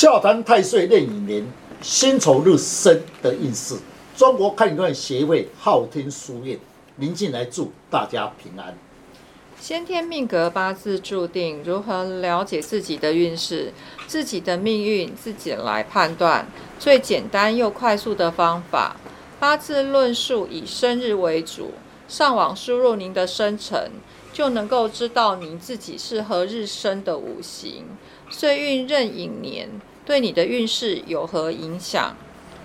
笑谈太岁壬寅年辛丑日生的运势，中国看断协会昊天书院，宁进来祝大家平安。先天命格八字注定，如何了解自己的运势、自己的命运，自己来判断。最简单又快速的方法，八字论述以生日为主，上网输入您的生辰，就能够知道您自己是何日生的五行。岁运壬寅年对你的运势有何影响？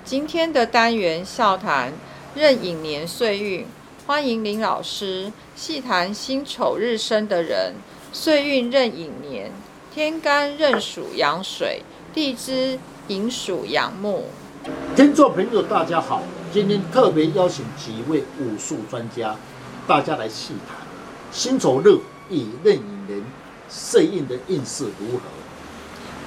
今天的单元笑谈壬寅年岁运，欢迎林老师细谈辛丑日生的人，岁运壬寅年，天干壬属阳水，地支寅属阳木。听众朋友，大家好，今天特别邀请几位武术专家，大家来细谈辛丑日与壬寅年岁运的运势如何。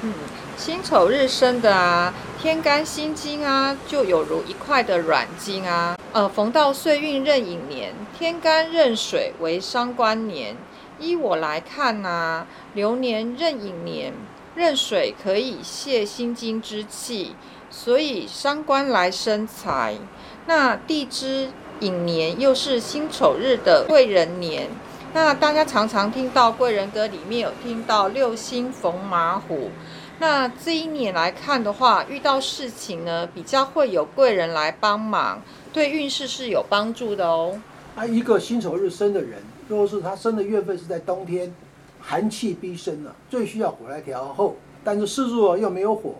嗯，辛丑日生的啊，天干辛金啊，就有如一块的软金啊。呃，逢到岁运壬寅年，天干壬水为伤官年。依我来看啊，流年壬寅年，壬水可以泄辛金之气，所以伤官来生财。那地支寅年又是辛丑日的贵人年。那大家常常听到贵人歌里面有听到六星逢马虎，那这一年来看的话，遇到事情呢比较会有贵人来帮忙，对运势是有帮助的哦。啊，一个辛丑日生的人，如果是他生的月份是在冬天，寒气逼身了，最需要火来调候，但是四柱又没有火，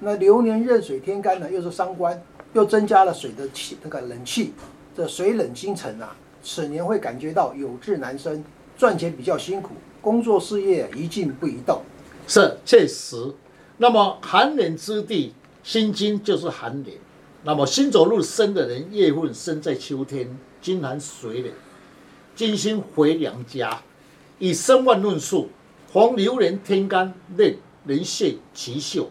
那流年壬水天干呢又是伤官，又增加了水的气那个冷气，这水冷星沉啊。此年会感觉到有志难伸，赚钱比较辛苦，工作事业一静不移动。是确实。那么寒冷之地，辛金就是寒冷。那么辛走路生的人，月份生在秋天，金寒水冷，金星回娘家。以生万论述，逢流年天干令人泄其秀，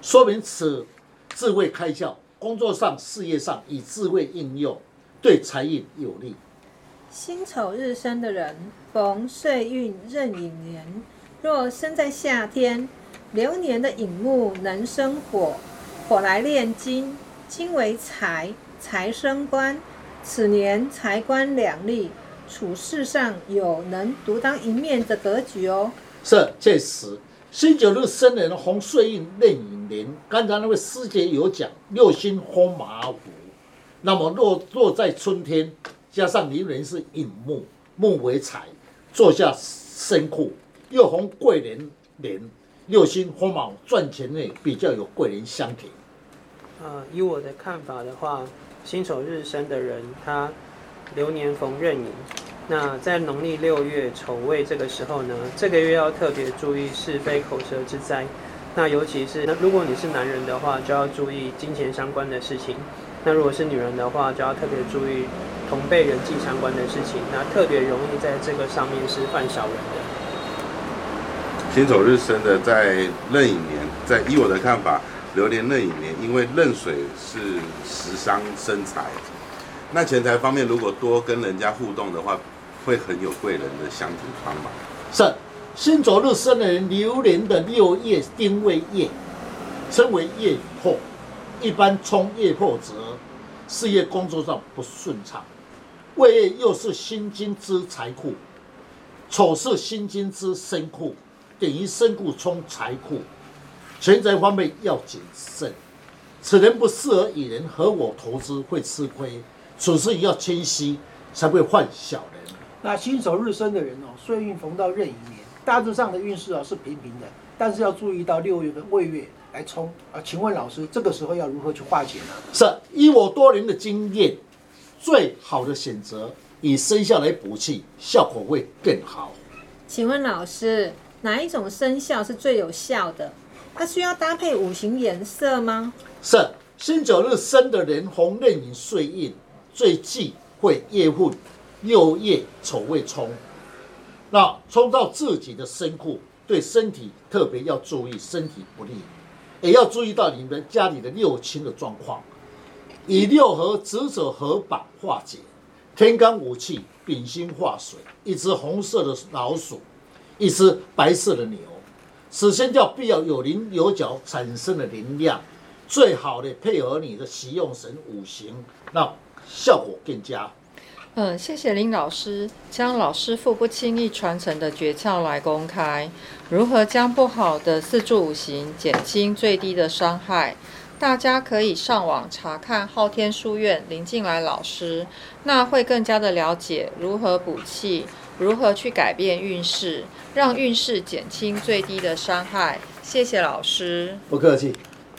说明此智慧开窍，工作上、事业上以智慧应用，对财运有利。辛丑日生的人，逢岁运壬寅年，若生在夏天，流年的引木能生火，火来炼金，金为财，财生官，此年财官两利，处事上有能独当一面的格局哦。是，确实，辛九日生人逢岁运壬寅年，刚才那位师姐有讲六星轰马虎，那么若若在春天。加上流年是引木，木为财，坐下身库，又逢贵人年，六星火卯，赚钱呢比较有贵人相挺。呃，以我的看法的话，辛丑日生的人，他流年逢壬寅，那在农历六月丑未这个时候呢，这个月要特别注意是非口舌之灾。那尤其是如果你是男人的话，就要注意金钱相关的事情；那如果是女人的话，就要特别注意。同辈人际相关的事情，那特别容易在这个上面是犯小人的。辛丑日生的在壬寅年，在以我的看法，流年壬寅年，因为壬水是食伤生财，那钱财方面如果多跟人家互动的话，会很有贵人的相挺帮忙。是辛丑日生的人，流年的六月丁未月，称为月破，一般冲月破则事业工作上不顺畅。未月又是辛金之财库，丑是辛金之身库，等于身库冲财库，钱财方面要谨慎。此人不适合与人合伙投资，会吃亏。处事要谦虚，才会犯小人。那新手日生的人哦，岁运逢到壬寅年，大致上的运势啊是平平的，但是要注意到六月份未月来冲啊。请问老师，这个时候要如何去化解呢？是以我多年的经验。最好的选择以生肖来补气，效果会更好。请问老师，哪一种生肖是最有效的？它需要搭配五行颜色吗？是辛九日生的人，红刃影岁印最忌讳夜混六夜丑未冲，那冲到自己的身库，对身体特别要注意，身体不利，也要注意到你们家里的六亲的状况。以六合直者合板化解，天干五气丙辛化水，一只红色的老鼠，一只白色的牛，此生调必要有灵有角产生的能量，最好的配合你的习用神五行，那效果更佳。嗯，谢谢林老师将老师傅不轻易传承的诀窍来公开，如何将不好的四柱五行减轻最低的伤害。大家可以上网查看昊天书院林静来老师，那会更加的了解如何补气，如何去改变运势，让运势减轻最低的伤害。谢谢老师。不客气。